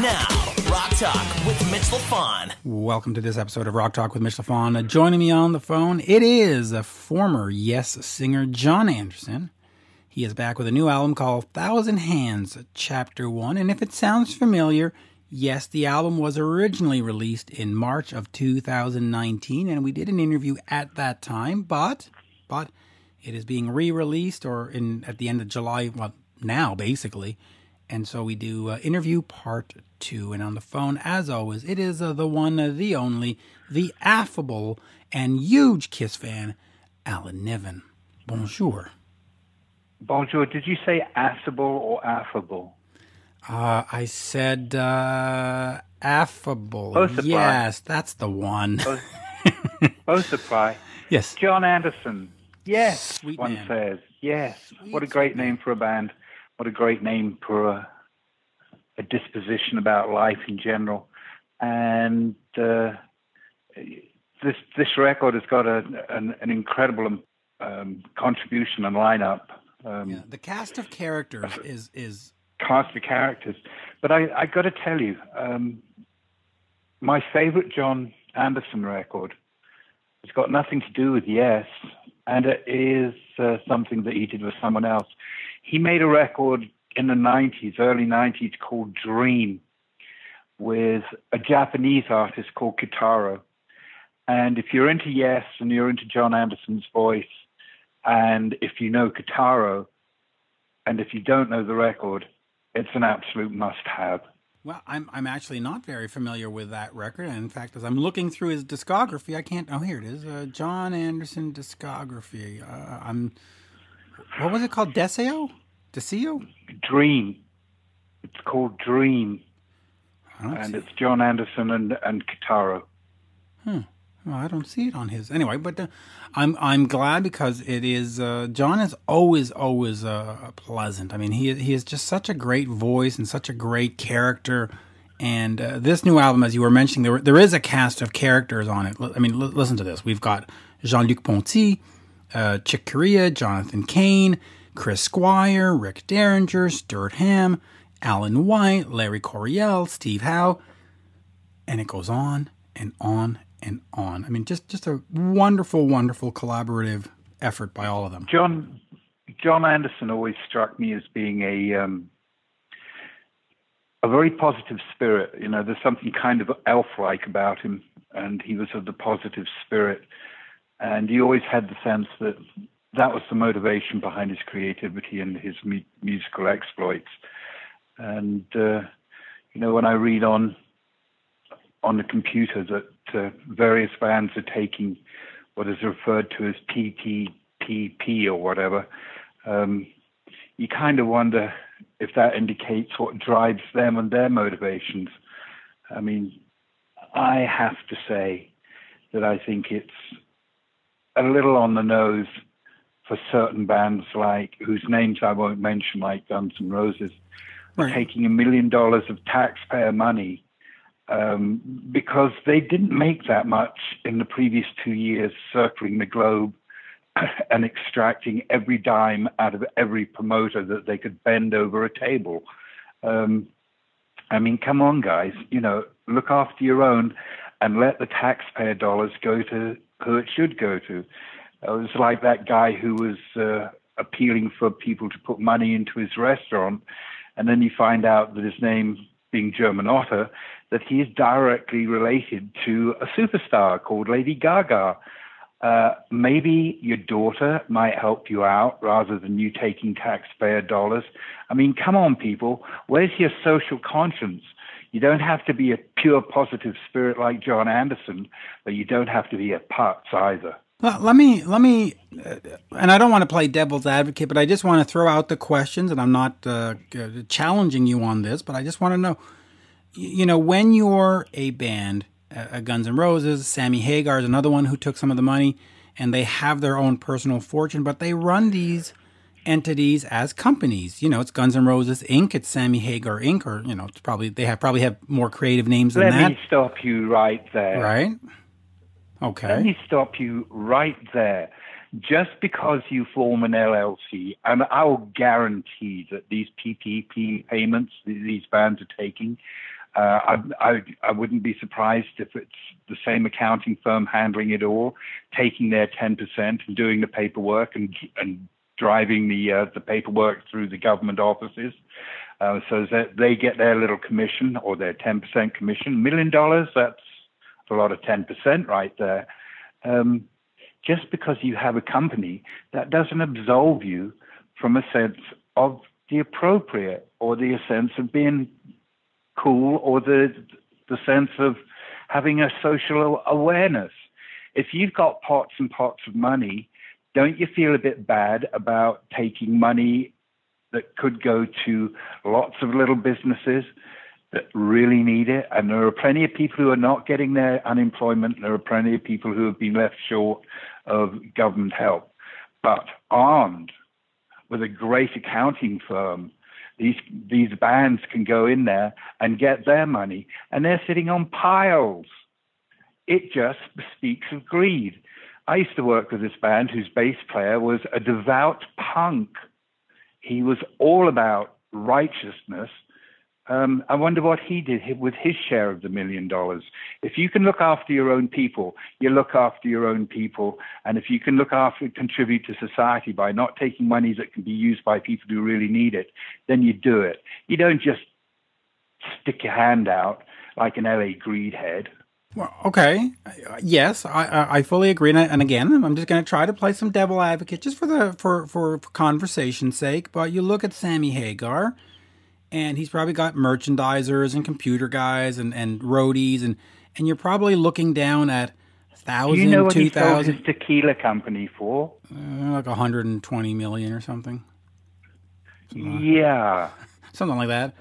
Now, Rock Talk with Mitch LaFon. Welcome to this episode of Rock Talk with Mitch LaFon. Uh, joining me on the phone, it is a former Yes singer, Jon Anderson. He is back with a new album called Thousand Hands, Chapter 1. And if it sounds familiar, yes, the album was originally released in March of 2019, and we did an interview at that time, but but it is being re-released or in at the end of July, well, now basically. And so we do uh, interview part two. And on the phone, as always, it is uh, the one, uh, the only, the affable and huge Kiss fan, Alan Niven. Bonjour. Bonjour. Did you say affable or affable? Uh, I said uh, affable. Surprise. yes, that's the one. Oh surprise. yes. Jon Anderson. Yes, Sweet one man. says. Yes. Sweet, what a great name for a band. What a great name for a, a disposition about life in general. And uh, this this record has got a, an, an incredible um, contribution and lineup. Um, Yeah, the cast of characters is is cast of characters. But I, I got to tell you, um, my favorite Jon Anderson record has got nothing to do with Yes, and it is uh, something that he did with someone else. He made a record in the 90s, early 90s, called Dream with a Japanese artist called Kitaro. And if you're into Yes and you're into Jon Anderson's voice, and if you know Kitaro, and if you don't know the record, it's an absolute must-have. well, I'm I'm actually not very familiar with that record. And in fact, as I'm looking through his discography, I can't. Oh, here it is. Uh, Jon Anderson discography. Uh, I'm. What was it called? Deseo. Deseo. Dream. It's called Dream, and see. it's Jon Anderson and and Kitaro. Well, I don't see it on his anyway. But uh, I'm I'm glad because it is. Uh, Jon is always always uh, pleasant. I mean, he he is just such a great voice and such a great character. And uh, this new album, as you were mentioning, there there is a cast of characters on it. I mean, l- listen to this. We've got Jean Luc Ponty, uh, Chick Corea, Jonathan Kane, Chris Squire, Rick Derringer, Stuart Ham, Alan White, Larry Coryell, Steve Howe and it goes on and on and on. I mean, just just a wonderful, wonderful collaborative effort by all of them. Jon Jon Anderson always struck me as being a um, a very positive spirit. You know, there's something kind of elf-like about him, and he was of the positive spirit. And he always had the sense that that was the motivation behind his creativity and his mu- musical exploits. And uh, you know, when I read on on the computer that uh, various bands are taking what is referred to as PTPP or whatever, um, you kind of wonder if that indicates what drives them and their motivations. I mean, I have to say that I think it's a little on the nose for certain bands like whose names I won't mention, like Guns N' Roses, Right. taking a million dollars of taxpayer money um, because they didn't make that much in the previous two years circling the globe and extracting every dime out of every promoter that they could bend over a table. Um, I mean, come on, guys, you know, look after your own and let the taxpayer dollars go to who it should go to. It was like that guy who was uh, appealing for people to put money into his restaurant, and then you find out that his name, being Germanotta, that he is directly related to a superstar called Lady Gaga. Uh, maybe your daughter might help you out rather than you taking taxpayer dollars. I mean, come on, people. Where's your social conscience? You don't have to be a pure positive spirit like Jon Anderson, but you don't have to be a putz either. Well, let me let me, uh, and I don't want to play devil's advocate, but I just want to throw out the questions, and I'm not uh, challenging you on this, but I just want to know, you know, when you're a band, uh, Guns N' Roses, Sammy Hagar is another one who took some of the money, and they have their own personal fortune, but they run these entities as companies. You know, it's Guns N' Roses Inc., it's Sammy Hagar Inc., or you know, it's probably they have probably have more creative names than Let that, me stop you right there. right? Let me stop you right there. Just because you form an LLC, and I will guarantee that these PPP payments these bands are taking Uh, I, I, I wouldn't be surprised if it's the same accounting firm handling it all, taking their 10% and doing the paperwork and, and driving the, uh, the paperwork through the government offices. Uh, so that they get their little commission or their 10% commission. Million dollars, that's a lot of 10% right there. Um, just because you have a company, that doesn't absolve you from a sense of the appropriate or the sense of being cool or the the sense of having a social awareness. If you've got pots and pots of money, don't you feel a bit bad about taking money that could go to lots of little businesses that really need it? And there are plenty of people who are not getting their unemployment. There are plenty of people who have been left short of government help. But armed with a great accounting firm, these these bands can go in there and get their money, and they're sitting on piles. It just speaks of greed. I used to work with this band whose bass player was a devout punk. He was all about righteousness um, I wonder what he did with his share of the million dollars. If you can look after your own people, you look after your own people. And if you can look after, and contribute to society by not taking money that can be used by people who really need it, then you do it. You don't just stick your hand out like an LA greedhead. Well, okay, yes, I, I fully agree. And again, I'm just going to try to play some devil advocate just for the for for, for conversation's sake. But you look at Sammy Hagar and he's probably got merchandisers and computer guys and, and roadies and and you're probably looking down at thousand, you know what two thousand, his tequila company for? uh, like 120 million or something. Yeah, Something like that.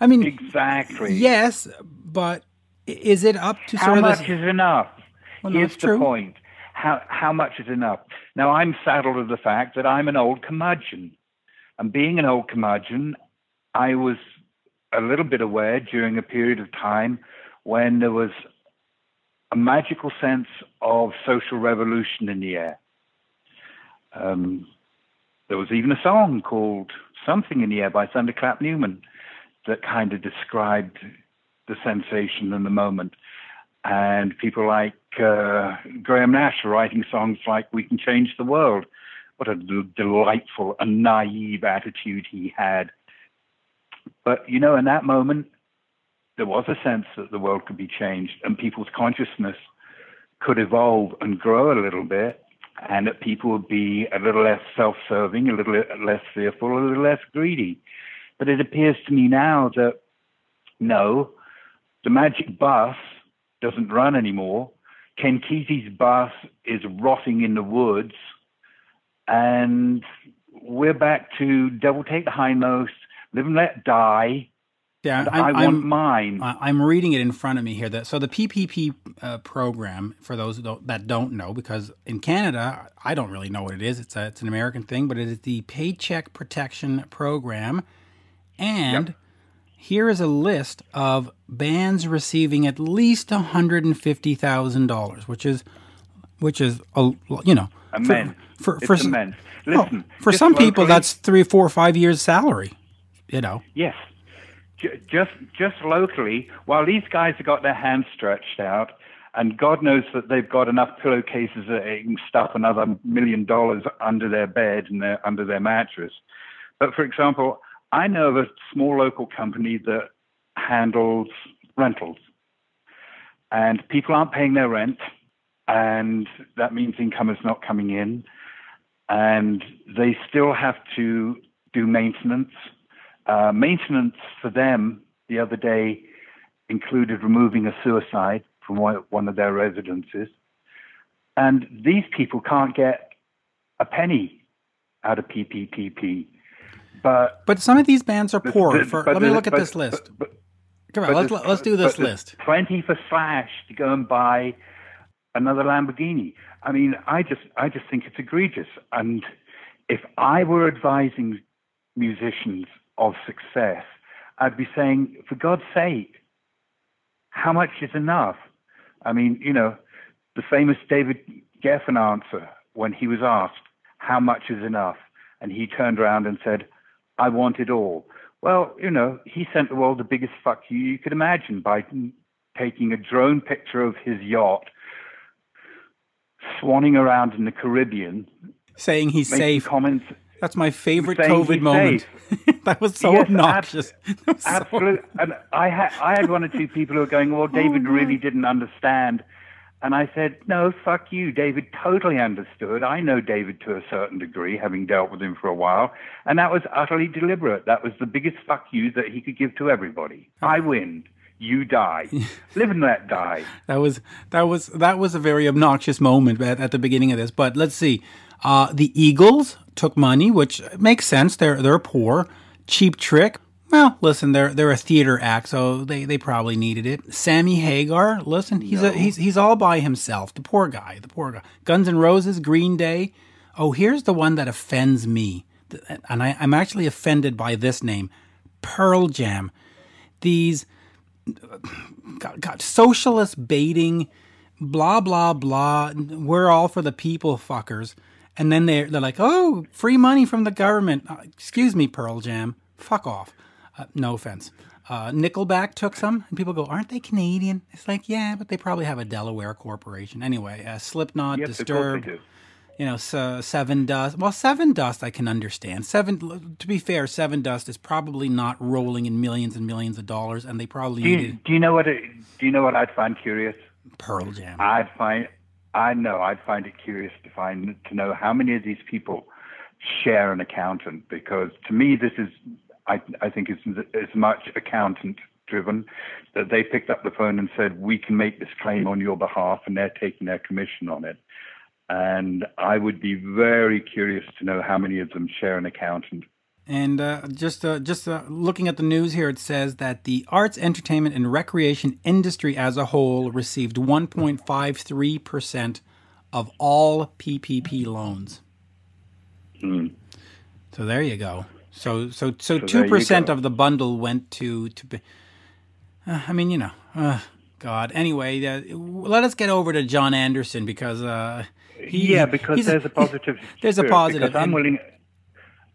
I mean, exactly. yes, but is it up to How sort of much this? is enough? Well, no, Here's the true. point. How how much is enough? Now I'm saddled with the fact that I'm an old curmudgeon, and being an old curmudgeon, I was a little bit aware during a period of time when there was a magical sense of social revolution in the air. Um, there was even a song called "Something in the Air" by Thunderclap Newman that kind of described the sensation and the moment. And people like uh, Graham Nash are writing songs like "We Can Change the World." What a delightful and naive attitude he had. But you know, in that moment, there was a sense that the world could be changed and people's consciousness could evolve and grow a little bit, and that people would be a little less self serving, a little less fearful, a little less greedy. But it appears to me now that no, the magic bus doesn't run anymore. Ken Kesey's bus is rotting in the woods, and we're back to devil take the hindmost, live and let die. Yeah, I'm, I want I'm- mine. I- I'm reading it in front of me here. That so the PPP uh, program for those don't, that don't know, because in Canada I don't really know what it is. It's a, it's an American thing, but it is the Paycheck Protection Program, and here is a list of bands receiving at least one hundred and fifty thousand dollars, which is which is a you know Immense. for for, some- immense. oh, Listen, for just some people that's three, four, five years salary. You know. Yes. J- Just just locally, while these guys have got their hands stretched out, and God knows that they've got enough pillowcases that they can stuff another million dollars under their bed and their, under their mattress. But for example, I know of a small local company that handles rentals, and people aren't paying their rent, and that means income is not coming in, and they still have to do maintenance. Uh, maintenance for them the other day included removing a suicide from one, of their residences. And these people can't get a penny out of PPPP. But But some of these bands are poor. but- For, let me look at but- this list. but- Come on, let's, let's do this list. Plenty for Slash to go and buy another Lamborghini. I mean, I just I just think it's egregious. And if I were advising musicians of success, I'd be saying, for God's sake, how much is enough? I mean, you know, the famous David Geffen answer when he was asked, how much is enough? And he turned around and said, I want it all. Well, you know, he sent the world the biggest fuck you you could imagine by taking a drone picture of his yacht swanning around in the Caribbean, saying he's safe. comments. That's my favorite COVID moment. that was so Yes, obnoxious. That was so- Absolutely. And I had I had one or two people who were going, "Well, David really didn't understand." And I said, "No, fuck you. David totally understood. I know David to a certain degree, having dealt with him for a while, and that was utterly deliberate. That was the biggest fuck you that he could give to everybody. I win, you die. Live and let die." That was that was that was a very obnoxious moment at, at the beginning of this. But let's see. Uh, the Eagles took money, which makes sense. They're they're poor. Cheap Trick. Well, listen, they're they're a theater act, so they, they probably needed it. Sammy Hagar, listen, he's a he's he's all by himself. The poor guy, the poor guy. Guns N' Roses, Green Day. Oh, here's the one that offends me, and I, I'm actually offended by this name, Pearl Jam. These God, God, socialist baiting, blah blah blah. We're all for the people, fuckers. And then they're they're like, oh, free money from the government. Uh, excuse me, Pearl Jam, fuck off. Uh, no offense. Uh, Nickelback took some, and people go, aren't they Canadian? It's like, yeah, but they probably have a Delaware corporation. Anyway, uh, Slipknot, Yes, of course they Disturbed, you know, so Sevendust. Well, Sevendust I can understand. Seven, to be fair, Sevendust is probably not rolling in millions and millions of dollars, and they probably Do you, needed do you know what? It, do you know what I'd find curious? Pearl Jam. I'd find, I know, I'd find it curious to find to know how many of these people share an accountant because to me this is, I, I think it's as much accountant driven that they picked up the phone and said we can make this claim on your behalf and they're taking their commission on it. And I would be very curious to know how many of them share an accountant. And uh, just uh, just uh, looking at the news here, it says that the arts, entertainment, and recreation industry as a whole received 1.53 percent of all PPP loans. Hmm. So there you go. So so so two you percent of the bundle went to to. be- Uh, I mean, you know, uh, God. Anyway, uh, let us get over to Jon Anderson because uh, he, yeah, because there's a positive. There's a positive, I'm willing.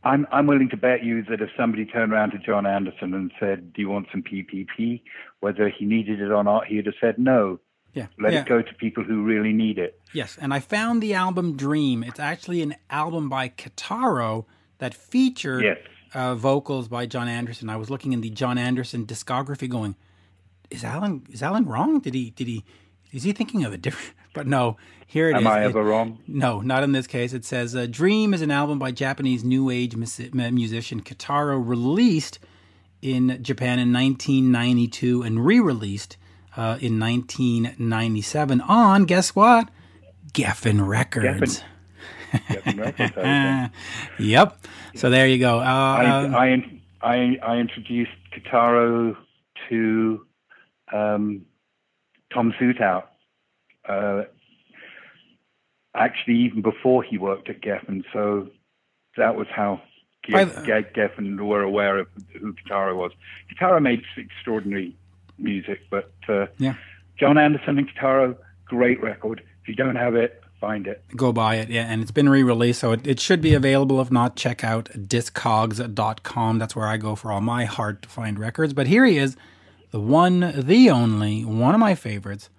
I'm I'm willing to bet you that if somebody turned around to Jon Anderson and said, "Do you want some PPP?" whether he needed it or not, he'd have said no. yeah, Let yeah. it go to people who really need it. Yes, and I found the album Dream. It's actually an album by Kitaro that featured Yes. uh, vocals by Jon Anderson. I was looking in the Jon Anderson discography, going, "Is Alan is Alan wrong? Did he did he is he thinking of a different?" But no, here it is. Am I It- ever wrong? no, not in this case. It says uh, Dream is an album by Japanese new age mus- musician Kitaro, released in Japan in 1992 and re released uh, in 1997 on, guess what? Geffen Records. Geffen Records, Yep. So there you go. Uh, I, um, I, I, I introduced Kitaro to um, Tom Zutaut. Uh, actually, even before he worked at Geffen, so that was how Ge- Ge- Geffen were aware of who Kitaro was. Kitaro made extraordinary music, but uh, yeah. Jon Anderson and Kitaro, great record. If you don't have it, find it. go buy it. Yeah, and it's been re-released, so it, it should be available. If not, check out discogs.com. That's where I go for all my hard to find records. But here he is, the one, the only, one of my favorites,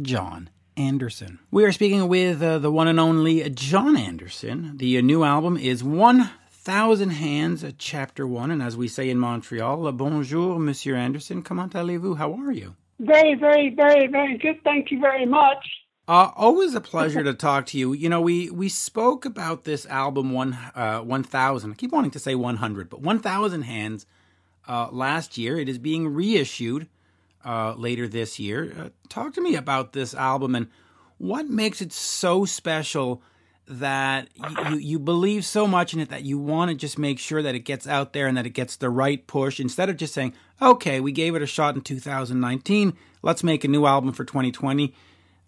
Jon Anderson. We are speaking with uh, the one and only Jon Anderson. The uh, new album is 1000 Hands, uh, Chapter 1. And as we say in Montreal, uh, bonjour, Monsieur Anderson. Comment allez-vous? How are you? Very, very, very, very good. Thank you very much. Uh, always a pleasure to talk to you. You know, we we spoke about this album one uh, one thousand. I keep wanting to say one hundred, but one thousand hands uh, last year. It is being reissued uh, later this year. Uh, talk to me about this album and what makes it so special that you, you believe so much in it that you want to just make sure that it gets out there and that it gets the right push instead of just saying, okay, we gave it a shot in 2019. Let's make a new album for 2020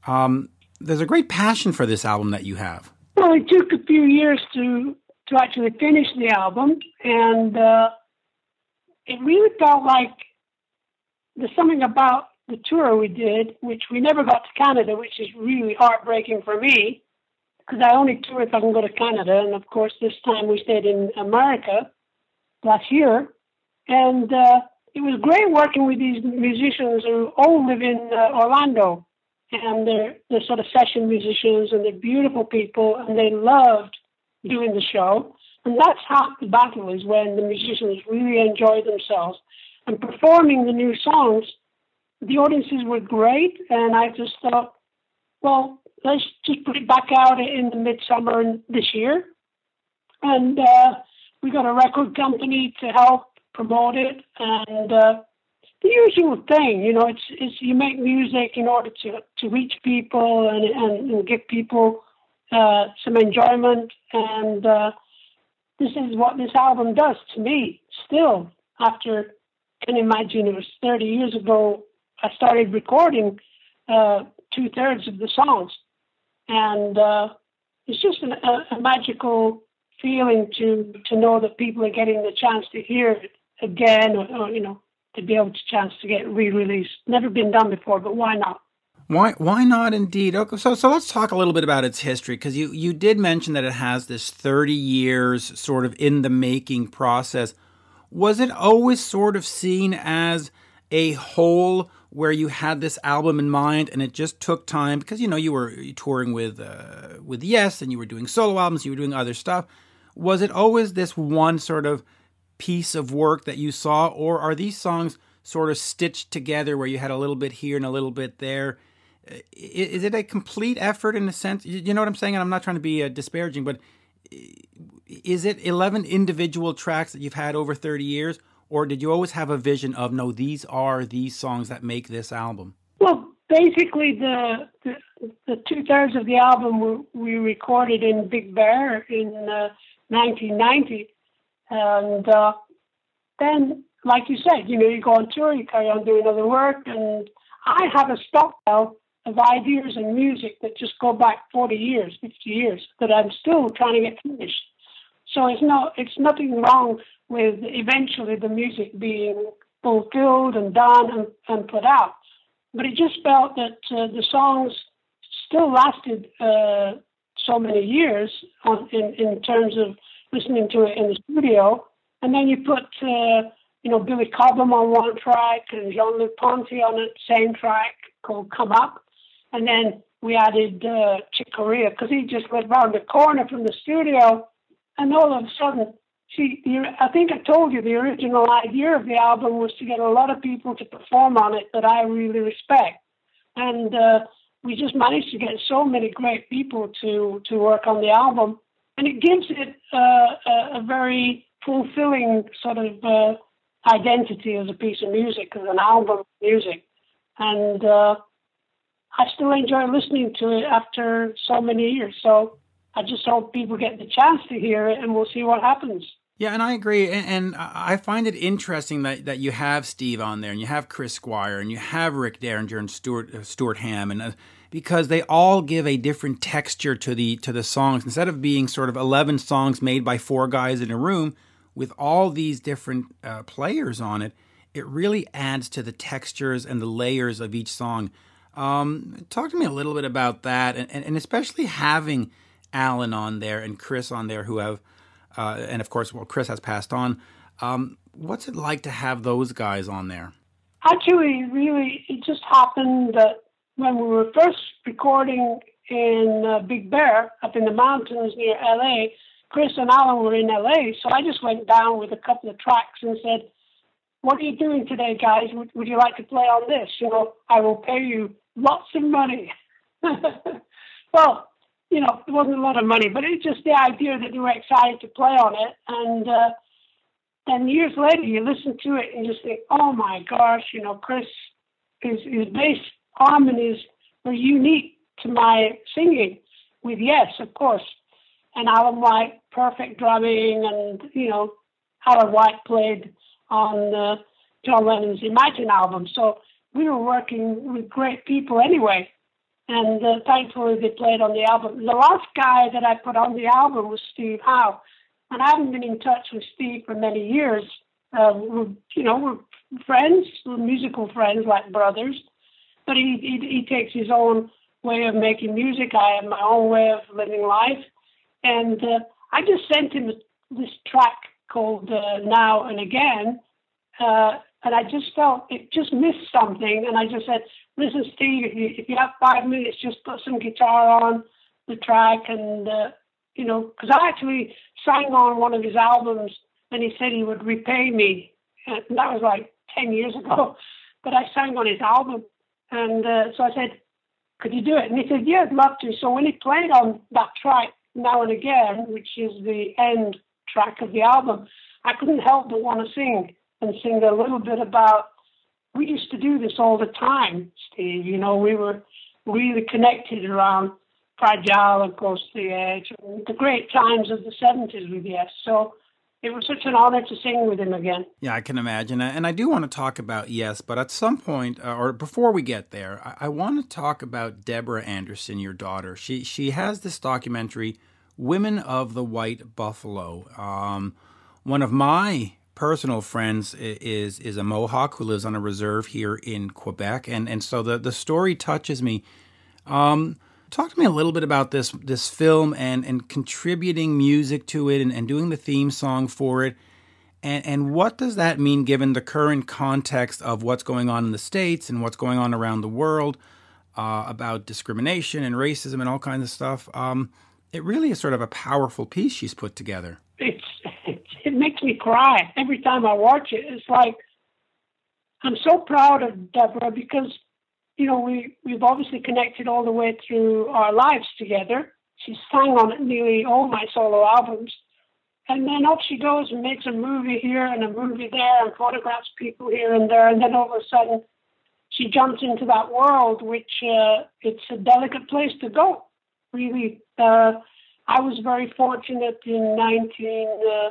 um, there's a great passion for this album that you have. Well, it took a few years to to actually finish the album, and uh, it really felt like there's something about the tour we did, which we never got to Canada, which is really heartbreaking for me because I only tour if I can go to Canada, and of course this time we stayed in America last year, And uh, it was great working with these musicians who all live in uh, Orlando. And they're, they're sort of session musicians and they're beautiful people and they loved doing the show. And that's half the battle is when the musicians really enjoy themselves. And performing the new songs, the audiences were great. And I just thought, well, let's just put it back out in the midsummer this year. And uh, we got a record company to help promote it. And uh, the usual thing, you know, it's, it's you make music in order to, to reach people and, and, and give people uh, some enjoyment. And uh, this is what this album does to me still after can imagine it was 30 years ago I started recording uh, two thirds of the songs, and uh, it's just an, a, a, magical feeling to to know that people are getting the chance to hear it again, or, or you know, to be able to chance to get re-released. Never been done before, but why not? Why why not indeed? Okay, so so let's talk a little bit about its history because you you did mention that it has this 30 years sort of in the making process. Was it always sort of seen as a whole where you had this album in mind and it just took time because you know you were touring with uh, with Yes and you were doing solo albums, you were doing other stuff. Was it always this one sort of piece of work that you saw, or are these songs sort of stitched together where you had a little bit here and a little bit there? Is it a complete effort in a sense? You know what I'm saying? And I'm not trying to be uh, disparaging, but is it 11 individual tracks that you've had over 30 years, or did you always have a vision of no these are these songs that make this album? Well basically the the, the two thirds of the album we, we recorded in big bear in uh, 1990 and uh, then like you said you know you go on tour you carry on doing other work and i have a stockpile of ideas and music that just go back 40 years 50 years that i'm still trying to get finished so it's not it's nothing wrong with eventually the music being fulfilled and done and, and put out. But it just felt that uh, the songs still lasted uh, so many years on, in, in terms of listening to it in the studio. And then you put, uh, you know, Billy Cobham on one track and Jean-Luc Ponty on the same track called Come Up. And then we added uh, Chick Corea because he just lived around the corner from the studio. And all of a sudden, she, I think I told you the original idea of the album was to get a lot of people to perform on it that I really respect, and uh, we just managed to get so many great people to to work on the album, and it gives it uh, a, a, very fulfilling sort of uh, identity as a piece of music, as an album of music, and uh, I still enjoy listening to it after so many years. So I just hope people get the chance to hear it, and we'll see what happens. Yeah, and I agree, and, and, I find it interesting that, that you have Steve on there, and you have Chris Squire, and you have Rick Derringer and Stuart uh, Stuart Hamm, and uh, because they all give a different texture to the to the songs. Instead of being sort of eleven songs made by four guys in a room with all these different uh, players on it, it really adds to the textures and the layers of each song. Um, talk to me a little bit about that, and, and, especially having Alan on there and Chris on there, who have, uh, and of course, well, Chris has passed on. Um, what's it like to have those guys on there? Actually, really, it just happened that when we were first recording in uh, Big Bear up in the mountains near LA, Chris and Alan were in LA, so I just went down with a couple of tracks and said, "What are you doing today, guys? Would, would you like to play on this? You know, I will pay you lots of money." well, you know, it wasn't a lot of money, but it's just the idea that they were excited to play on it. And uh, then years later, you listen to it and just think, oh my gosh, you know, Chris, his, his bass harmonies were unique to my singing with Yes, of course. And Alan White, perfect drumming, and, you know, Alan White played on uh, John Lennon's Imagine album. So we were working with great people anyway and uh, thankfully they played on the album. The last guy that I put on the album was Steve Howe, and I haven't been in touch with Steve for many years. Uh, we're, you know, we're friends, we're musical friends, like brothers. But he, he he takes his own way of making music. I have my own way of living life, and uh, I just sent him this track called uh, "Now and Again," uh, and I just felt it just missed something. And I just said, "Listen, Steve, if you if you have five minutes, just put some guitar on the track, and uh, you know, because I actually sang on one of his albums, and he said he would repay me, and that was like ten years ago. But I sang on his album, and uh, so I said, "Could you do it?" And he said, "Yeah, I'd love to." So when he played on that track now and again, which is the end track of the album, I couldn't help but want to sing and sing a little bit about. We used to do this all the time, Steve. You know, we were really connected around Fragile and Close the Edge, the great times of the 70s with Yes. So it was such an honor to sing with him again. Yeah, I can imagine. And I do want to talk about Yes, but at some point, uh, or before we get there, I, I want to talk about Deborah Anderson, your daughter. She, she has this documentary, Women of the White Buffalo. Um, one of my personal friends is is a Mohawk who lives on a reserve here in Quebec, and and so the the story touches me. Um, talk to me a little bit about this this film and and contributing music to it and, and doing the theme song for it. And, and what does that mean given the current context of what's going on in the States and what's going on around the world uh, about discrimination and racism and all kinds of stuff? Um, it really is sort of a powerful piece she's put together. It's it makes me cry every time I watch it. It's like I'm so proud of Deborah because you know we we've obviously connected all the way through our lives together. She sang on nearly all my solo albums, and then off she goes and makes a movie here and a movie there and photographs people here and there, and then all of a sudden she jumps into that world, which uh, it's a delicate place to go. Really, uh, I was very fortunate in 19. Uh,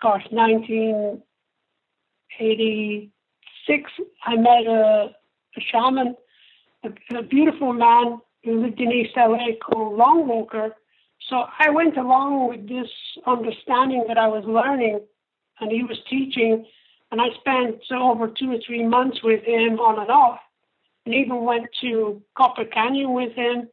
gosh, 1986, I met a, a shaman, a, a, beautiful man who lived in East LA called Long Walker. So I went along with this understanding that I was learning, and he was teaching, and I spent over two or three months with him on and off, and even went to Copper Canyon with him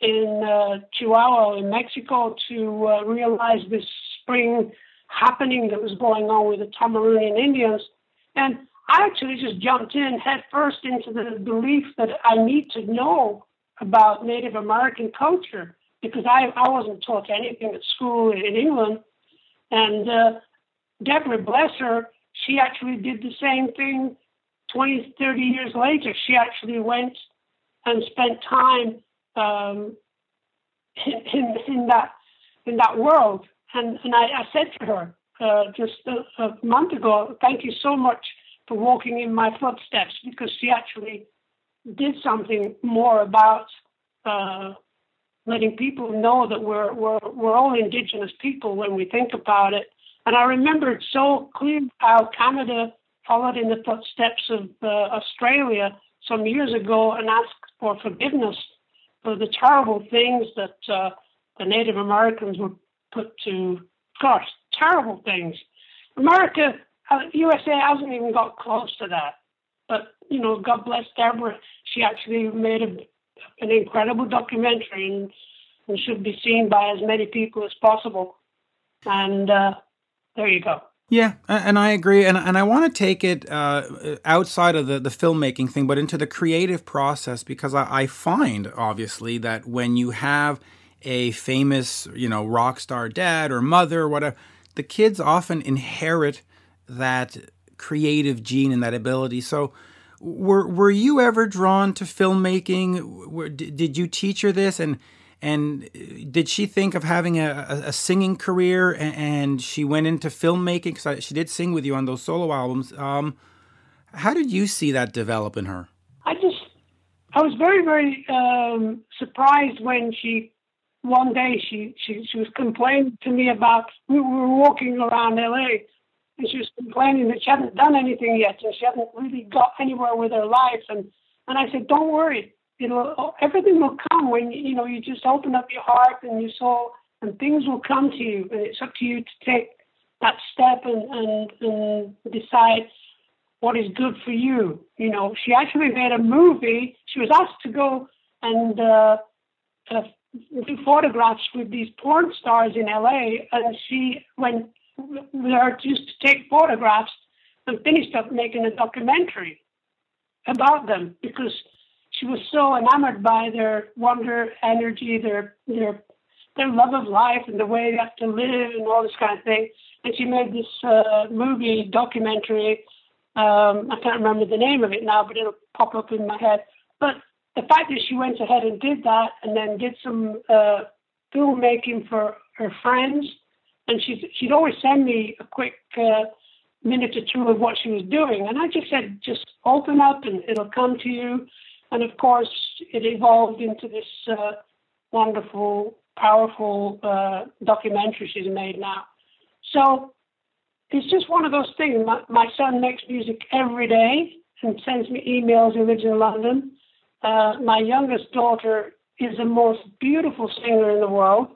in uh, Chihuahua in Mexico to uh, realize this spring happening that was going on with the Tamarunian Indians. And I actually just jumped in head first into the belief that I need to know about Native American culture because I, I wasn't taught anything at school in England. And uh, Deborah, bless her, she actually did the same thing 20, 30 years later. She actually went and spent time um, in, in, that in that world. And, and I, I said to her uh, just a, a, month ago, thank you so much for walking in my footsteps because she actually did something more about uh, letting people know that we're, we're, we're all Indigenous people when we think about it. And I remembered so clearly how Canada followed in the footsteps of uh, Australia some years ago and asked for forgiveness for the terrible things that uh, the Native Americans were put to, gosh, terrible things. America, uh, USA hasn't even got close to that. But, you know, God bless Deborah. She actually made a, an incredible documentary and, and should be seen by as many people as possible. And uh, there you go. Yeah, and I agree, and and I want to take it uh, outside of the the filmmaking thing, but into the creative process because I, I find obviously that when you have a famous, you know, rock star dad or mother or whatever, the kids often inherit that creative gene and that ability. So, were were you ever drawn to filmmaking? Were, did you teach her this, and and did she think of having a, a singing career? And she went into filmmaking because she did sing with you on those solo albums. Um, how did you see that develop in her? I just, I was very, very um, surprised when she one day she, she, she was complaining to me about we were walking around LA and she was complaining that she hadn't done anything yet and she hadn't really got anywhere with her life and and I said, Don't worry, it'll everything will come when you know you just open up your heart and your soul and things will come to you and it's up to you to take that step and, and, and decide what is good for you. You know, she actually made a movie. She was asked to go and uh, uh, do photographs with these porn stars in LA, and she went there just to take photographs. and finished up making a documentary about them because she was so enamored by their wonder, energy, their their their love of life and the way they have to live and all this kind of thing. And she made this uh, movie documentary. Um, I can't remember the name of it now, but it'll pop up in my head. But the fact that she went ahead and did that, and then did some uh, filmmaking for her friends, and she'd she'd always send me a quick uh, minute or two of what she was doing, and I just said, just open up and it'll come to you. And of course, it evolved into this uh, wonderful, powerful uh, documentary she's made now. So it's just one of those things. My, my son makes music every day and sends me emails. He lives in London. Uh, my youngest daughter is the most beautiful singer in the world,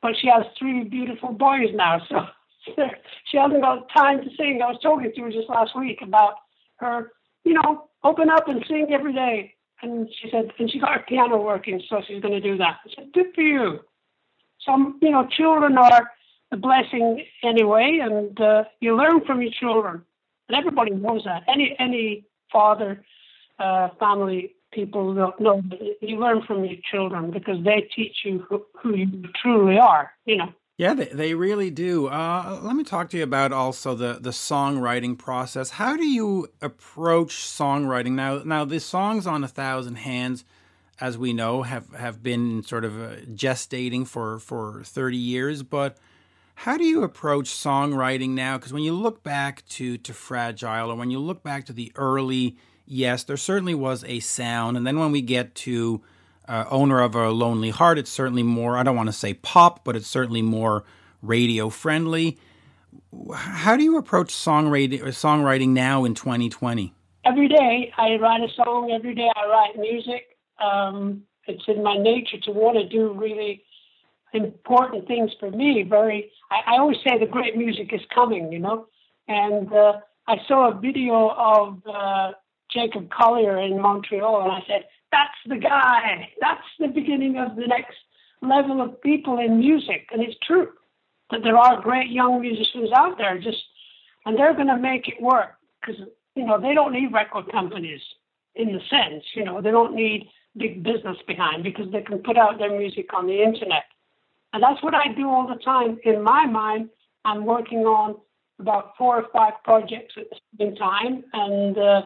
but she has three beautiful boys now. So she hasn't got time to sing. I was talking to her just last week about her, you know, open up and sing every day. And she said, and she got her piano working, so she's going to do that. I said, good for you. Some, you know, children are a blessing anyway, and uh, you learn from your children, and everybody knows that. Any any father, uh, family people don't know. You learn from your children because they teach you who, who you truly are. You know. Yeah, they, they really do. Uh, let me talk to you about also the, the songwriting process. How do you approach songwriting now? Now, the songs on A Thousand Hands, as we know, have, have been sort of uh, gestating for, for 30 years. But how do you approach songwriting now? Because when you look back to, to Fragile or when you look back to the early Yes, there certainly was a sound. And then when we get to uh, owner of a lonely heart it's certainly more i don't want to say pop but it's certainly more radio friendly how do you approach songwriting, songwriting now in 2020 every day. I write a song. Every day i write music. Um, it's in my nature to want to do really important things for me. Very I, I, always say the great music is coming you know? And uh, i saw a video of uh, jacob collier in montreal and i said that's the guy. That's the beginning of the next level of people in music. And it's true that there are great young musicians out there just, and they're going to make it work because, you know, they don't need record companies in the sense, you know, they don't need big business behind because they can put out their music on the internet. And that's what I do all the time. In my mind, I'm working on about four or five projects at the same time. And uh,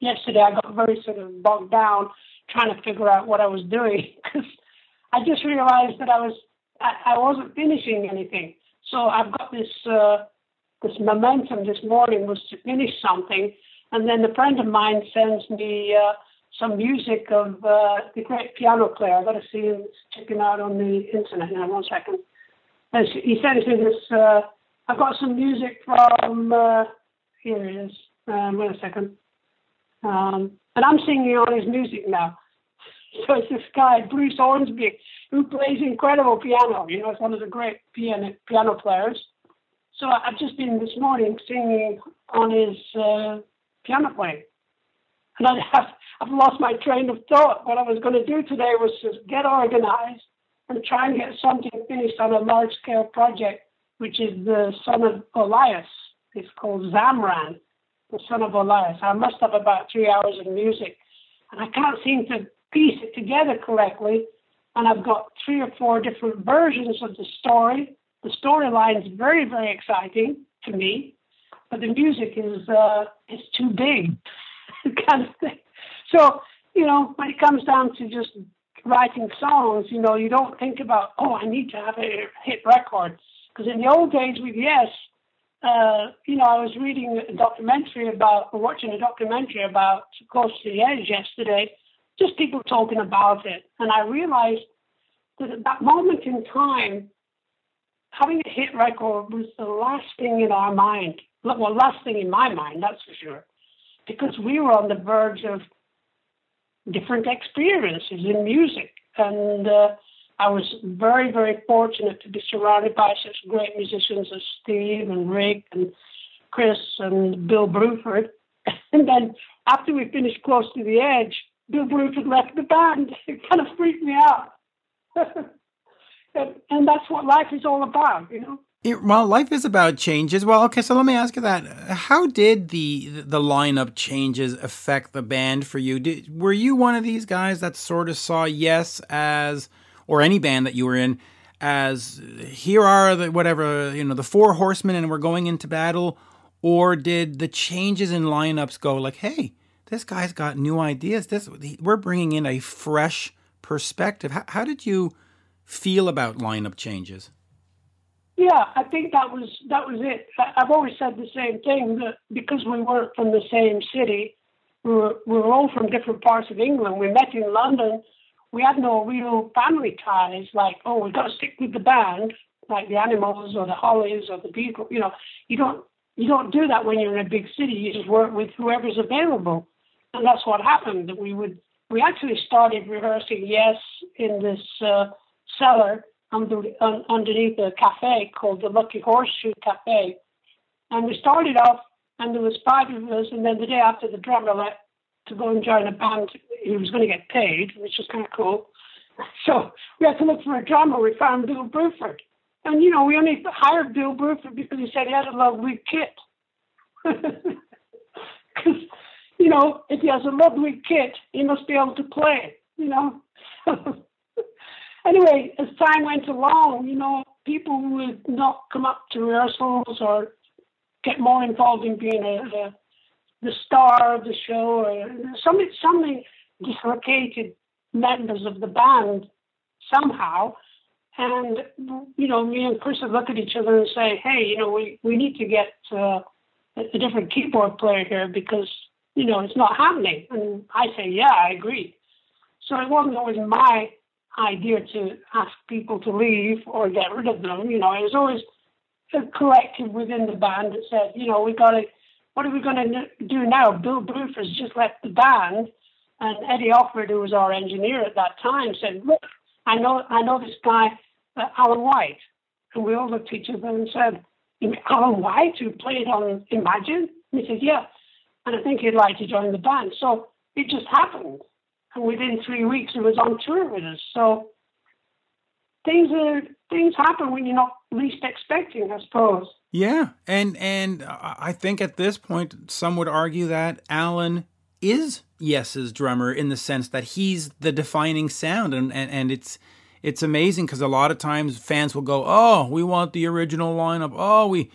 yesterday I got very sort of bogged down trying to figure out what I was doing because I just realized that I was I, I wasn't finishing anything. So I've got this uh, this momentum this morning was to finish something, and then a friend of mine sends me uh, some music of uh, the great piano player. I've got to see him checking out on the internet now. One second. He sends me this. Uh, I've got some music from. Uh, here it is. Um, wait a second. Um, and I'm singing on his music now. So it's this guy, Bruce Hornsby, who plays incredible piano. You know, he's one of the great piano, piano players. So I've just been this morning singing on his uh, piano playing. And I have, I've lost my train of thought. What I was going to do today was just get organized and try and get something finished on a large scale project, which is the son of Elias. It's called Zamran, the son of Elias. I must have about three hours of music. And I can't seem to piece it together correctly. And I've got three or four different versions of the story. The storyline is very, very exciting to me, but the music is uh, is too big, kind of thing. So you know, when it comes down to just writing songs, you know, you don't think about oh, I need to have a hit record because in the old days with Yes, uh, you know, I was reading a documentary about, watching a documentary about Close to the Edge yesterday, just people talking about it. And I realized that at that moment in time, having a hit record was the last thing in our mind. Well, last thing in my mind, that's for sure. Because we were on the verge of different experiences in music. And uh, I was very, very fortunate to be surrounded by such great musicians as Steve and Rick and Chris and Bill Bruford. And then after we finished Close to the Edge, Bill Bruford left the band. It kind of freaked me out. and, that's what life is all about, you know. It, well, life is about changes. Well, okay, so let me ask you that: How did the the lineup changes affect the band for you? Did, were you one of these guys that sort of saw Yes as, or any band that you were in, as here are the whatever you know the four horsemen, and we're going into battle, or did the changes in lineups go like, hey, this guy's got new ideas. This we're bringing in a fresh perspective. How, how did you feel about lineup changes? Yeah, I think that was that was it. I've always said the same thing that because we weren't from the same city, we were we were all from different parts of England. We met in London. We had no real family ties. Like, oh, we've got to stick with the band, like the Animals or the Hollies or the Beatles. You know, you don't you don't do that when you're in a big city. You just work with whoever's available, and that's what happened. We would we actually started rehearsing Yes in this uh, cellar under, un, underneath a cafe called the Lucky Horseshoe Cafe. And we started off, and there was five of us, and then the day after the drummer left to go and join a band, he was going to get paid, which was kind of cool. So we had to look for a drummer. We found Bill Bruford. And, you know, we only hired Bill Bruford because he said he had a lovely kit. Because, you know, if he has a lovely kit, he must be able to play, you know. anyway, as time went along, you know, people would not come up to rehearsals or get more involved in being a, a the star of the show or something dislocated members of the band somehow. And you know, me and Chris would look at each other and say, "Hey, you know, we, we need to get uh, a different keyboard player here because you know it's not happening." And I say, "Yeah, I agree." So it wasn't always my idea to ask people to leave or get rid of them. You know, it was always a collective within the band that said, you know, we got to, what are we going to do now? Bill has just left the band, and Eddie Offord, who was our engineer at that time, said, look, I know, I know this guy, uh, Alan White, and we all looked at each other and said, Alan White, who played on Imagine? And he said, yeah, and I think he'd like to join the band. So it just happened and within three weeks he was on tour with us. So things are things happen when you're not least expecting, I suppose. Yeah, and and I think at this point some would argue that Alan is Yes's drummer in the sense that he's the defining sound, and and, and it's it's amazing because a lot of times fans will go, "Oh, we want the original lineup." Oh, we,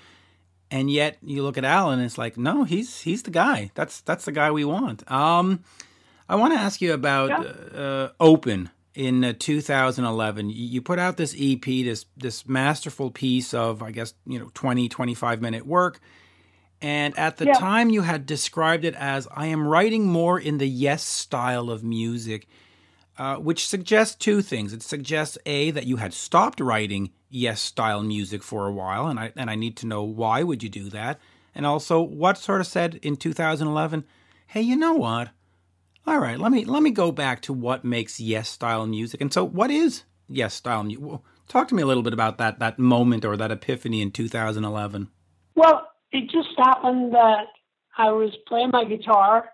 and yet you look at Alan, and it's like, no, he's he's the guy. That's that's the guy we want. Um, I want to ask you about yeah. uh, Open in uh, 2011. You put out this EP, this this masterful piece of I guess you know 20 25 minute work. And at the yeah. time, you had described it as I am writing more in the yes style of music, uh, which suggests two things. It suggests a that you had stopped writing yes style music for a while, and I and I need to know why would you do that, and also what sort of said in 2011, hey, you know what? All right, let me let me go back to what makes yes style music. And so, what is yes style music? talk to me a little bit about that that moment or that epiphany in 2011. Well, it just happened that I was playing my guitar,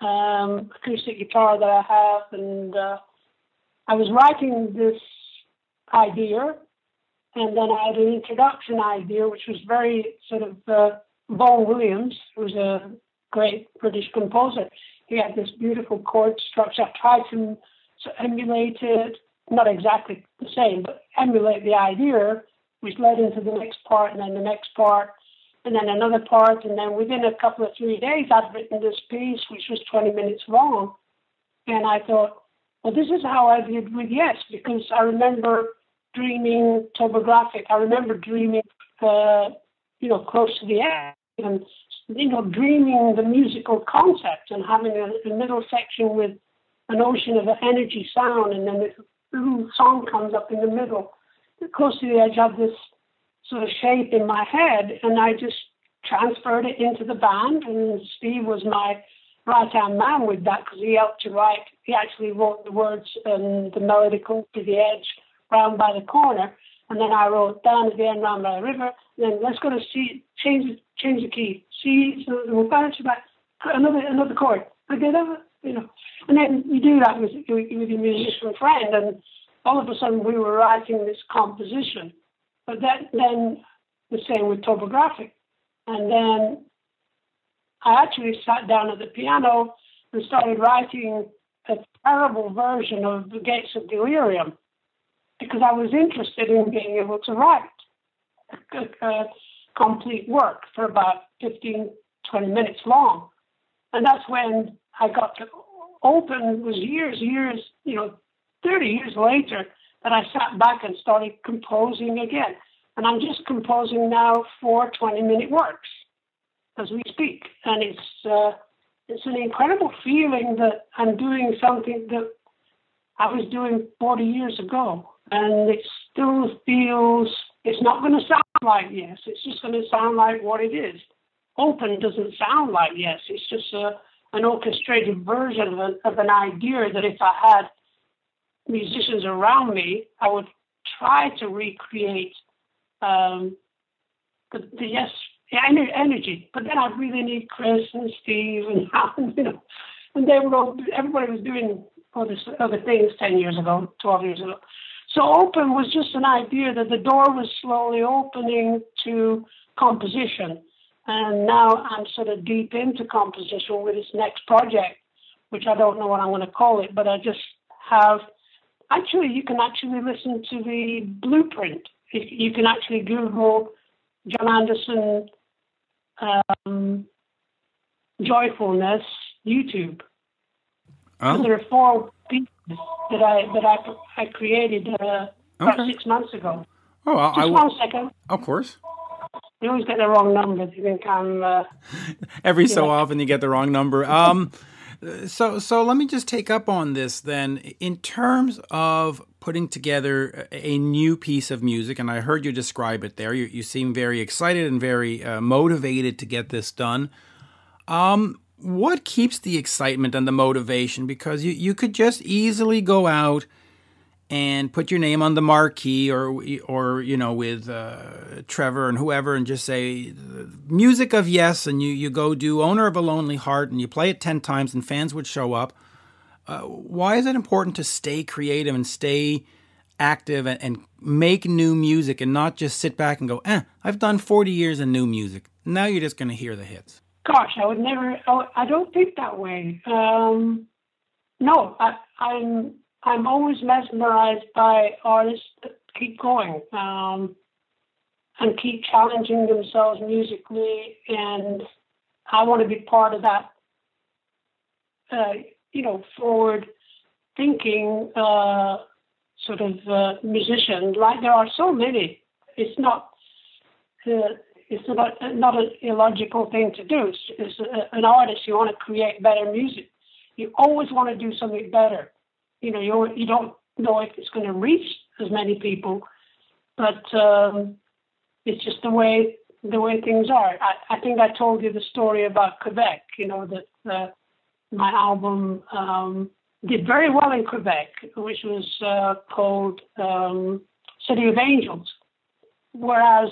um, acoustic guitar that I have, and uh, I was writing this idea, and then I had an introduction idea, which was very sort of uh, Vaughan Williams, who's a great British composer he had this beautiful chord structure. I tried to, to emulate it, not exactly the same, but emulate the idea, which led into the next part, and then the next part, and then another part, and then within a couple of three days, I'd written this piece, which was 20 minutes long. And I thought, well, this is how I did with Yes, because I remember dreaming topographic. I remember dreaming, uh, you know, close to the end and you know, dreaming the musical concept and having a, a middle section with an ocean of energy sound, and then this little song comes up in the middle. Close to the edge, I have this sort of shape in my head, and I just transferred it into the band. And Steve was my right hand man with that because he helped to write. He actually wrote the words and the melody close to the edge, round by the corner. And then I wrote down end round by the river. Then let's go to C, change change the key. C, so we'll bounce back another another chord. Okay, that you know. And then you do that with with your musician friend, and all of a sudden we were writing this composition. But that then the same with topographic. And then I actually sat down at the piano and started writing a terrible version of the Gates of Delirium because I was interested in being able to write a, a complete work for about 15, 20 minutes long. And that's when I got to open it was years, years, you know, 30 years later that I sat back and started composing again. And I'm just composing now for 20 minute works as we speak. And it's, uh, it's an incredible feeling that I'm doing something that I was doing 40 years ago. And it still feels, it's not going to sound like yes, it's just going to sound like what it is. Open doesn't sound like yes, it's just a, an orchestrated version of, of an idea that if I had musicians around me, I would try to recreate um, the, the yes energy. But then I really need Chris and Steve and you know, and they were all, everybody was doing all other things 10 years ago, 12 years ago. So open was just an idea that the door was slowly opening to composition. And now I'm sort of deep into composition with this next project, which I don't know what I'm going to call it, but I just have. Actually, you can actually listen to the blueprint. You can actually Google Jon Anderson um, joyfulness YouTube. Oh. There are four that I that I I created uh, about Okay. six months ago. Oh, I, I Just one second. of course. You always get the wrong number. You think I'm. Uh, Every so Yeah. often you get the wrong number. Um, so so let me just take up on this then. In terms of putting together a a new piece of music, and I heard you describe it there. You you seem very excited and very uh, motivated to get this done. Um, what keeps the excitement and the motivation? Because you you could just easily go out and put your name on the marquee or or you know with uh, Trevor and whoever and just say music of yes and you you go do owner of a lonely heart and you play it 10 times and fans would show up. Uh, why is it important to stay creative and stay active and, and make new music and not just sit back and go eh I've done 40 years of new music. Now you're just going to hear the hits gosh, I would never. I don't think that way. Um, no, I, I'm. I'm always mesmerized by artists that keep going um, and keep challenging themselves musically, and I want to be part of that. Uh, you know, forward thinking uh, sort of uh, musician. Like there are so many. It's not. Uh, it's not not an illogical thing to do. It's, it's a, an artist. You want to create better music. You always want to do something better. You know, you you don't know if it's going to reach as many people, but um, it's just the way the way things are. I, I think I told you the story about Quebec. You know that uh, my album um, did very well in Quebec, which was uh, called um, City of Angels, whereas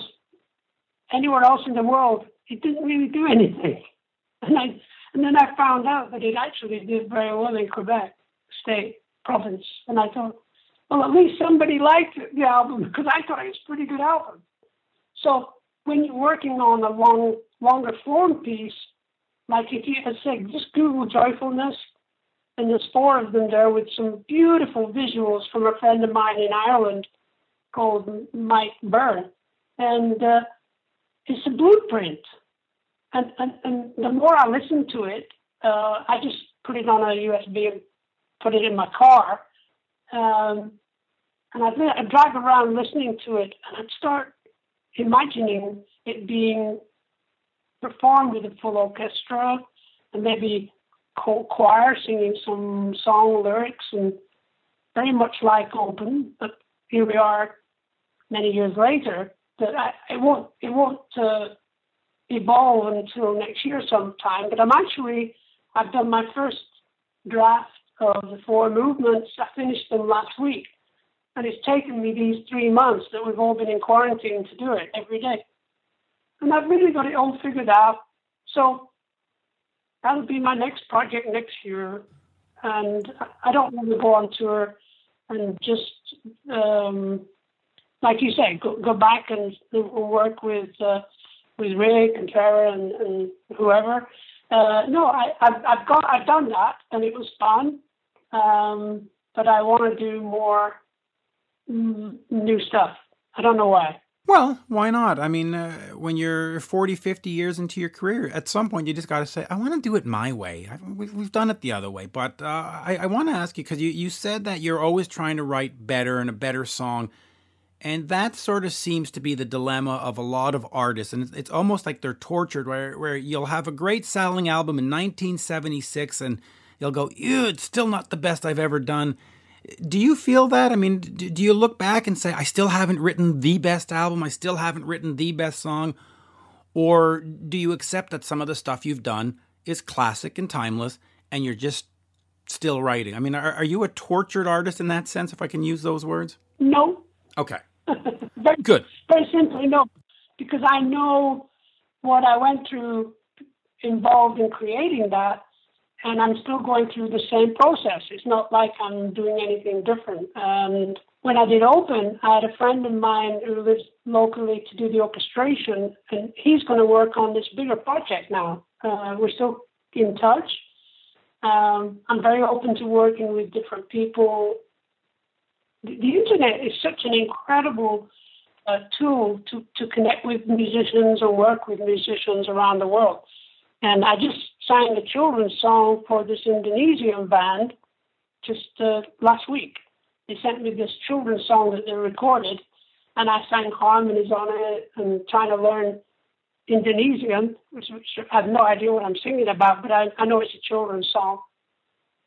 anywhere else in the world, it didn't really do anything. And I and then I found out that it actually did very well in Quebec state province, and I thought, well, at least somebody liked the album because I thought it was a pretty good album. So when you're working on a long, longer form piece, like if you I say just Google joyfulness, and there's four of them there with some beautiful visuals from a friend of mine in Ireland called Mike Byrne, and uh, it's a blueprint. And, and, and the more I listen to it, uh, I just put it on a USB and put it in my car. Um, and I'd, I'd drive around listening to it, and I'd start imagining it being performed with a full orchestra and maybe cho- choir singing some song lyrics, and very much like Open. But here we are, many years later. That I, it won't it won't uh, evolve until next year sometime. But I'm actually I've done my first draft of the four movements. I finished them last week, and it's taken me these three months that we've all been in quarantine to do it every day. And I've really got it all figured out. So that'll be my next project next year. And I don't want to go on tour and just um, like you say, go, go back and work with uh, with Rick and Trevor and, and whoever. Uh, no, I, I've, I've got I've done that and it was fun, um, but I want to do more new stuff. I don't know why. Well, why not? I mean, uh, when you're 40, 50 years into your career, at some point you just got to say, I want to do it my way. I, we've done it the other way. But uh, I, I want to ask you because you, you said that you're always trying to write better and a better song. And that sort of seems to be the dilemma of a lot of artists. And it's, almost like they're tortured, where, where you'll have a great selling album in 1976 and you'll go, ew, it's still not the best I've ever done. Do you feel that? I mean, do you look back and say, I still haven't written the best album, I still haven't written the best song? Or do you accept that some of the stuff you've done is classic and timeless and you're just still writing? I mean, are, are you a tortured artist in that sense, if I can use those words? No. Okay. very, Good. Very simply, no. Because I know what I went through involved in creating that and I'm still going through the same process. It's not like I'm doing anything different. And when I did open, I had a friend of mine who lives locally to do the orchestration, and he's going to work on this bigger project now. Uh, we're still in touch. Um, I'm very open to working with different people. The, internet is such an incredible uh, tool to, to connect with musicians or work with musicians around the world. And I just sang a children's song for this Indonesian band just uh, last week. They sent me this children's song that they recorded, and I sang harmonies on it and trying to learn Indonesian, which, which I have no idea what I'm singing about, but I, I know it's a children's song.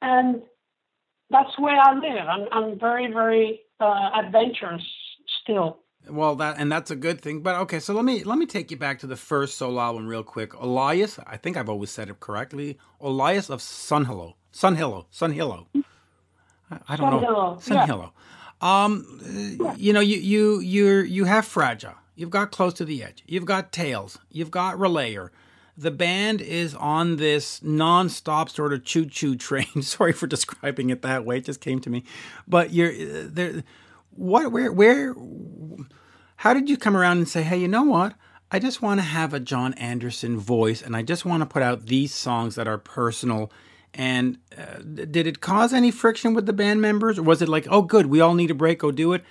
And that's where I live. I'm, I'm very, very uh, adventurous still. Well, that and that's a good thing. But okay, so let me let me take you back to the first solo album real quick. Olias, I think I've always said it correctly. Olias of Sunhillow, Sunhillow, Sunhillow. I, I don't know. Sunhillow. Yeah. Um, yeah. you know, you you you you have Fragile. You've got Close to the Edge. You've got Tales. You've got Relayer. The band is on this non-stop sort of choo-choo train. Sorry for describing it that way. It just came to me. But you're there what where where how did you come around and say hey you know what i just want to have a Jon anderson voice and i just want to put out these songs that are personal and uh, did it cause any friction with the band members or was it like oh good we all need a break go do it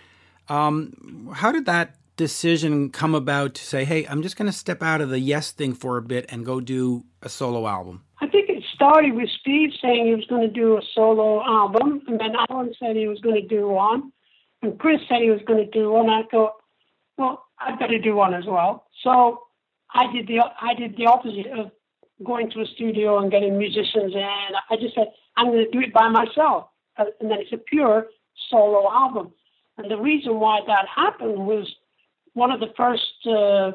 um, how did that decision come about to say hey i'm just going to step out of the yes thing for a bit and go do a solo album i think it started with steve saying he was going to do a solo album and then alan said he was going to do one and Chris said he was going to do one. I thought, well, I better do one as well. So I did the I did the opposite of going to a studio and getting musicians in. I just said I'm going to do it by myself, and then it's a pure solo album. And the reason why that happened was one of the first uh,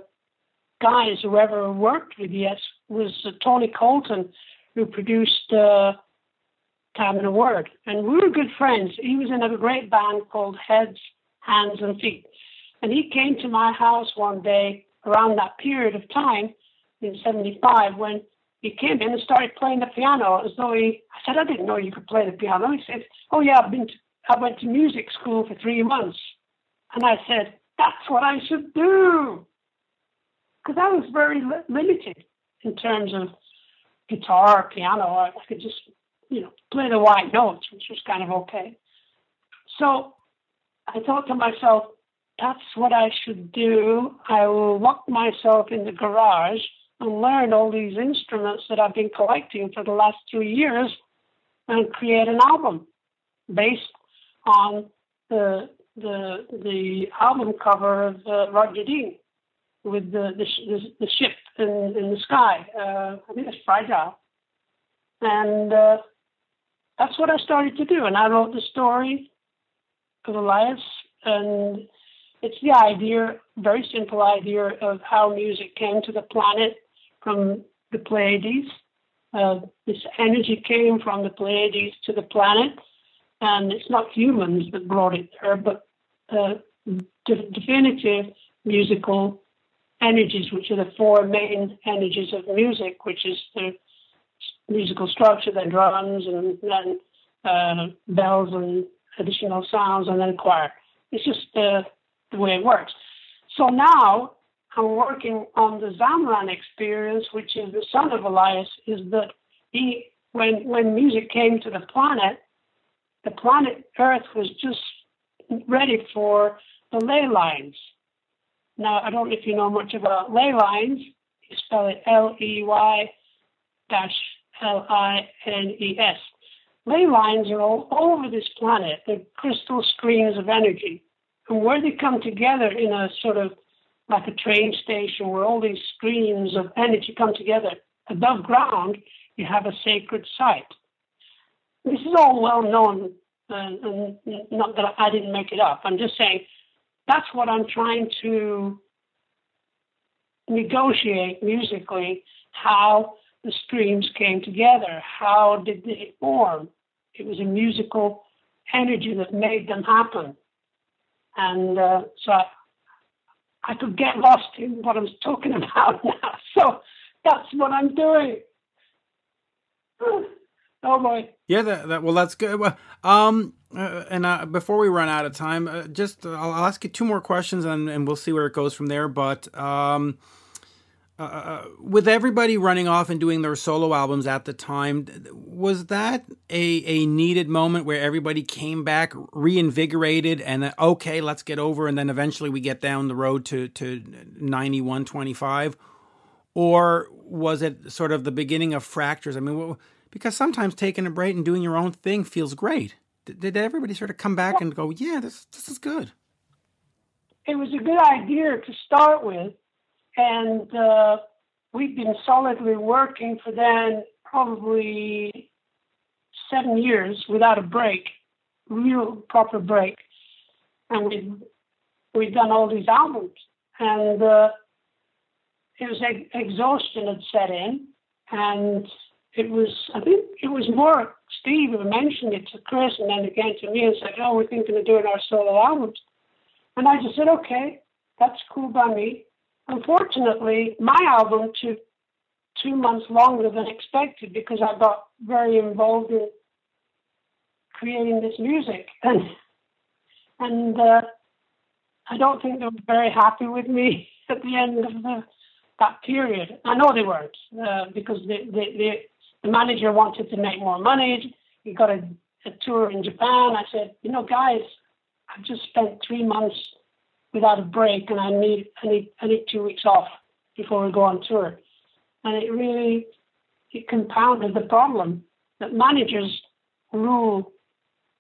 guys who ever worked with Yes was uh, Tony Colton, who produced uh, Time and a Word. And we were good friends. He was in a great band called Heads, Hands, and Feet. And he came to my house one day around that period of time in 75 when he came in and started playing the piano as though he, I said, I didn't know you could play the piano. He said, Oh, yeah, I've been to, I went to music school for three months. And I said, That's what I should do. Because I was very li- limited in terms of guitar, piano. I, I could just you know, play the white notes, which was kind of okay. So I thought to myself, that's what I should do. I will lock myself in the garage and learn all these instruments that I've been collecting for the last two years and create an album based on the the the album cover of uh, Roger Dean with the the, the, the ship in, in the sky. Uh, I think it's Fragile. And uh, that's what I started to do. And I wrote the story of Olias, and it's the idea, very simple idea of how music came to the planet from the Pleiades. Uh, this energy came from the Pleiades to the planet, and it's not humans that brought it there, but uh, de- definitive musical energies, which are the four main energies of music, which is the musical structure, then drums, and then uh, bells and additional sounds, and then choir. It's just uh, the way it works. So now I'm working on the Zamran experience, which is the son of Olias, is that he when when music came to the planet, the planet Earth was just ready for the ley lines. Now I don't know if you know much about ley lines. You spell it L E Y dash L I N E S. Ley lines are all over this planet. They're crystal streams of energy. And where they come together in a sort of like a train station where all these streams of energy come together above ground, you have a sacred site. This is all well known, and, and not that I didn't make it up. I'm just saying that's what I'm trying to negotiate musically how the streams came together. How did they form? It was a musical energy that made them happen. And uh, so I, I could get lost in what I was talking about now. So that's what I'm doing. Oh boy. Yeah, that, that well, that's good. Well, um, uh, and uh, before we run out of time, uh, just uh, I'll, I'll, ask you two more questions, and, and we'll see where it goes from there. But um, uh, uh, with everybody running off and doing their solo albums at the time, was that a, a needed moment where everybody came back reinvigorated and okay, let's get over, and then eventually we get down the road to to ninety one twenty five, or was it sort of the beginning of fractures? I mean, because sometimes taking a break and doing your own thing feels great. Did, did everybody sort of come back and go, yeah, this this is good? It was a good idea to start with and uh, we've been solidly working for then probably seven years without a break, real proper break. And we've, we've done all these albums. And uh, it was ex- exhaustion had set in. And it was, I think it was more Steve who mentioned it to Chris and then again to me and said, Oh, we're thinking of doing our solo albums. And I just said, Okay, that's cool by me. Unfortunately, my album took two months longer than expected because I got very involved in creating this music, and and uh, I don't think they were very happy with me at the end of the, that period. I know they weren't uh, because they, the, the the manager wanted to make more money. He got a, a tour in Japan. I said, you know, guys, I've just spent three months without a break, and I need I need I need two weeks off before we go on tour. And it really it compounded the problem that managers rule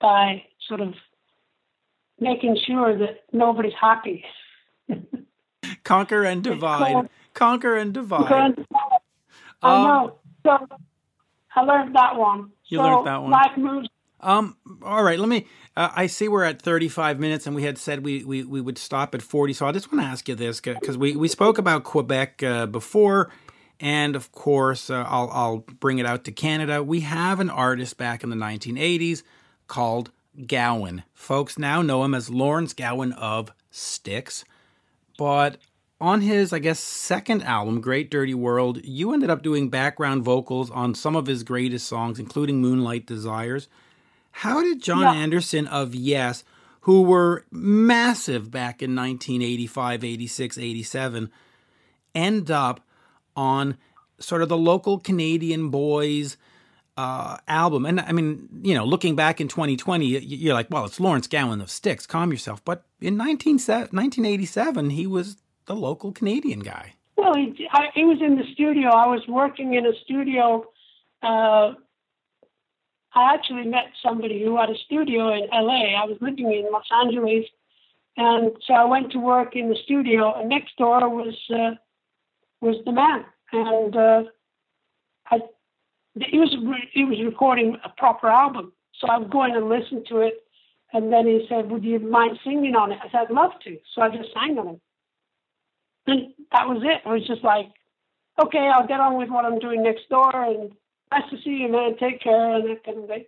by sort of making sure that nobody's happy. Conquer and divide. Conquer and divide. I um, know. So I learned that one. You so learned that one. Life moves. Um. All right. Let me uh, I see we're at 35 minutes, and we had said we, we, we would stop at 40. So I just want to ask you this because we, we spoke about Quebec uh, before, and of course, uh, I'll, I'll bring it out to Canada. We have an artist back in the 1980s called Gowan. Folks now know him as Lawrence Gowan of Styx. But on his, I guess, second album, Great Dirty World, you ended up doing background vocals on some of his greatest songs, including Moonlight Desires. How did Jon yeah. Anderson of Yes, who were massive back in 1985, 86, 87, end up on sort of the local Canadian boys uh, album? And I mean, you know, looking back in 2020, you're like, well, it's Lawrence Gowan of Styx, calm yourself. But in 19, 1987, he was the local Canadian guy. Well, he, I, he was in the studio. I was working in a studio uh, I actually met somebody who had a studio in LA. I was living in Los Angeles, and so I went to work in the studio. And next door was uh, was the man, and uh, I he was he was recording a proper album. So I was going and listened to it, and then he said, "Would you mind singing on it?" I said, "I'd love to." So I just sang on it, and that was it. It was just like, okay, I'll get on with what I'm doing next door, and nice to see you, man. Take care, and that kind of thing.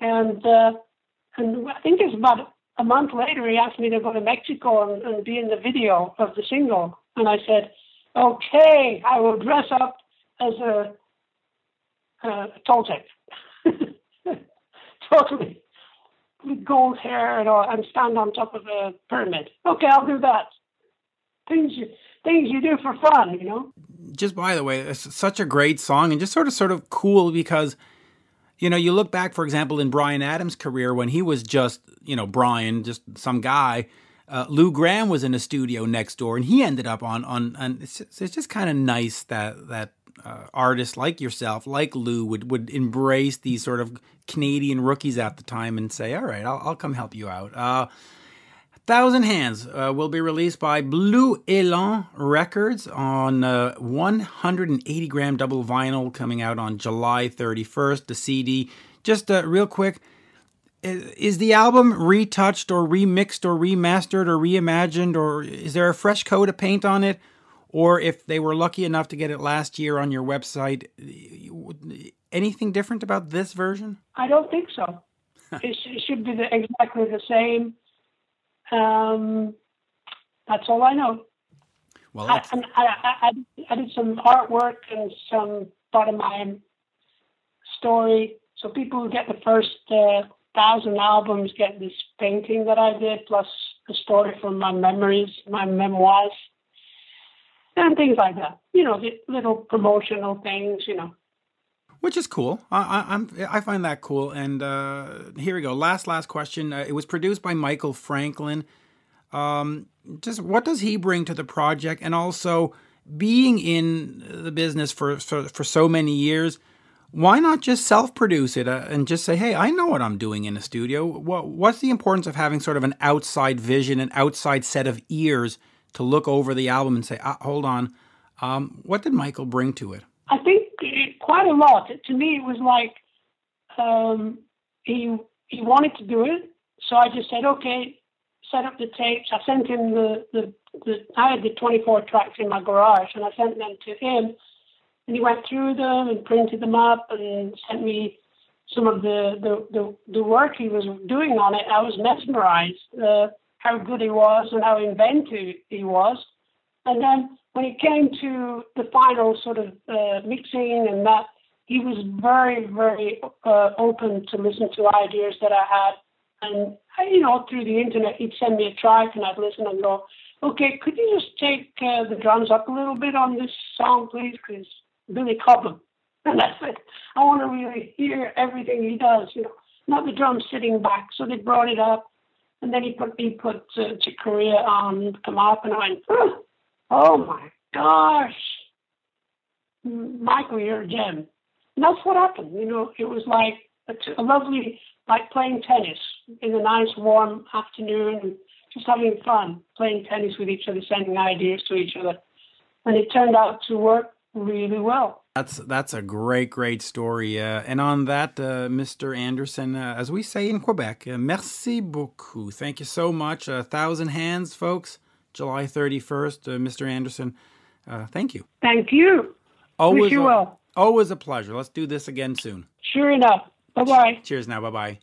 And uh, and I think it's about a month later, he asked me to go to Mexico and, and be in the video of the single. And I said, okay, I will dress up as a, a Toltec. totally. with gold hair and, all, and stand on top of a pyramid. Okay, I'll do that. Things you things you do for fun, you know. Just by the way, it's such a great song and just sort of sort of cool because you know, you look back, for example, in Bryan Adams' career when he was just, you know, Brian, just some guy. Uh, Lou Gramm was in a studio next door, and he ended up on on. And it's just, just kind of nice that that uh, artists like yourself, like Lou, would would embrace these sort of Canadian rookies at the time and say, "All right, I'll, I'll come help you out." Uh, Thousand Hands uh, will be released by Blue Elan Records on uh, 180 gram double vinyl coming out on July 31st. The CD, just uh, real quick, is the album retouched or remixed or remastered or reimagined or is there a fresh coat of paint on it? Or if they were lucky enough to get it last year on your website, anything different about this version? I don't think so. it, should be the, exactly the same. Um, that's all I know. Well, I, I, I, I, did some artwork and some bottom line story. So people who get the first uh, thousand albums get this painting that I did, plus a story from my memories, my memoirs, and things like that. You know, little promotional things. You know, which is cool. I, am I find that cool. And uh, here we go. Last last question. Uh, it was produced by Michael Franklin. Um, just what does he bring to the project, and also being in the business for for, for so many years. Why not just self-produce it uh, and just say, "Hey, I know what I'm doing in the studio." What, what's the importance of having sort of an outside vision, an outside set of ears to look over the album and say, ah, "Hold on, um, what did Michael bring to it?" I think quite a lot. To me, it was like um, he he wanted to do it, so I just said, okay, set up the tapes. I sent him the the, the I had the 24 tracks in my garage, and I sent them to him, and he went through them and printed them up and sent me some of the the the, the work he was doing on it. I was mesmerized uh, how good he was and how inventive he was, and then when it came to the final sort of uh, mixing and that, he was very, very uh, open to listen to ideas that I had. And, you know, through the internet, he'd send me a track and I'd listen and go, okay, could you just take uh, the drums up a little bit on this song, please? Because Billy Cobham. And I said, I want to really hear everything he does, you know, not the drums sitting back. So they brought it up. And then he put he put uh, Chick Corea on, come up, and I went, oh, Oh my gosh, Michael, you're a gem. And that's what happened. You know, it was like a, a lovely, like playing tennis in a nice warm afternoon, just having fun, playing tennis with each other, sending ideas to each other. And it turned out to work really well. That's that's a great, great story. Uh, and on that, uh, Mr. Anderson, uh, as we say in Quebec, uh, merci beaucoup. Thank you so much. A thousand hands, folks. July 31st. Uh, Mr. Anderson, uh, thank you. Thank you. Always Wish you a, well. Always a pleasure. Let's do this again soon. Sure enough. Bye bye. Cheers now. Bye bye.